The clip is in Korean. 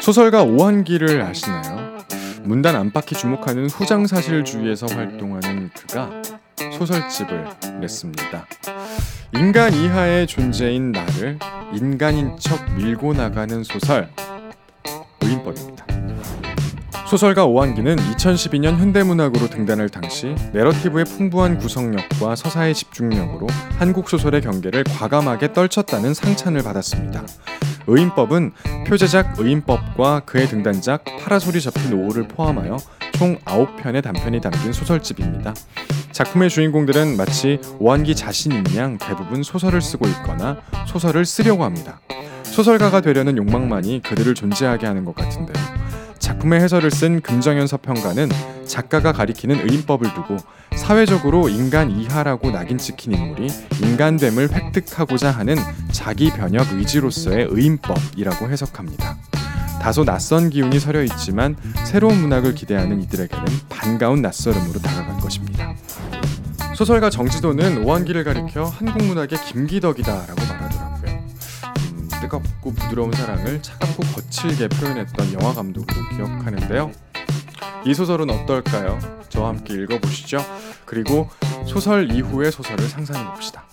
소설가 오한기를 아시나요? 문단 안팎이 주목하는 후장사실주의에서 활동하는 그가 소설집을 냈습니다. 인간 이하의 존재인 나를 인간인 척 밀고 나가는 소설 의인법입니다. 소설가 오한기는 2012년 현대문학으로 등단할 당시 내러티브의 풍부한 구성력과 서사의 집중력으로 한국 소설의 경계를 과감하게 떨쳤다는 상찬을 받았습니다. 의인법은 표제작 의인법과 그의 등단작 파라솔이 접힌 오후를 포함하여 총 9편의 단편이 담긴 소설집입니다. 작품의 주인공들은 마치 오한기 자신인 양 대부분 소설을 쓰고 있거나 소설을 쓰려고 합니다. 소설가가 되려는 욕망만이 그들을 존재하게 하는 것 같은데요. 작품의 해설을 쓴 금정현 서평가는 작가가 가리키는 의인법을 두고 사회적으로 인간 이하라고 낙인 찍힌 인물이 인간됨을 획득하고자 하는 자기 변혁 의지로서의 의인법이라고 해석합니다. 다소 낯선 기운이 서려 있지만 새로운 문학을 기대하는 이들에게는 반가운 낯설음으로 다가간 것입니다. 소설가 정지도는 오한기를 가리켜 한국 문학의 김기덕이다라고. 음, 뜨겁고 부드러운 사랑을 차갑고 거칠게 표현했던 영화 감독으로 기억하는데요. 이 소설은 어떨까요? 저와 함께 읽어보시죠. 그리고 소설 이후의 소설을 상상해 봅시다.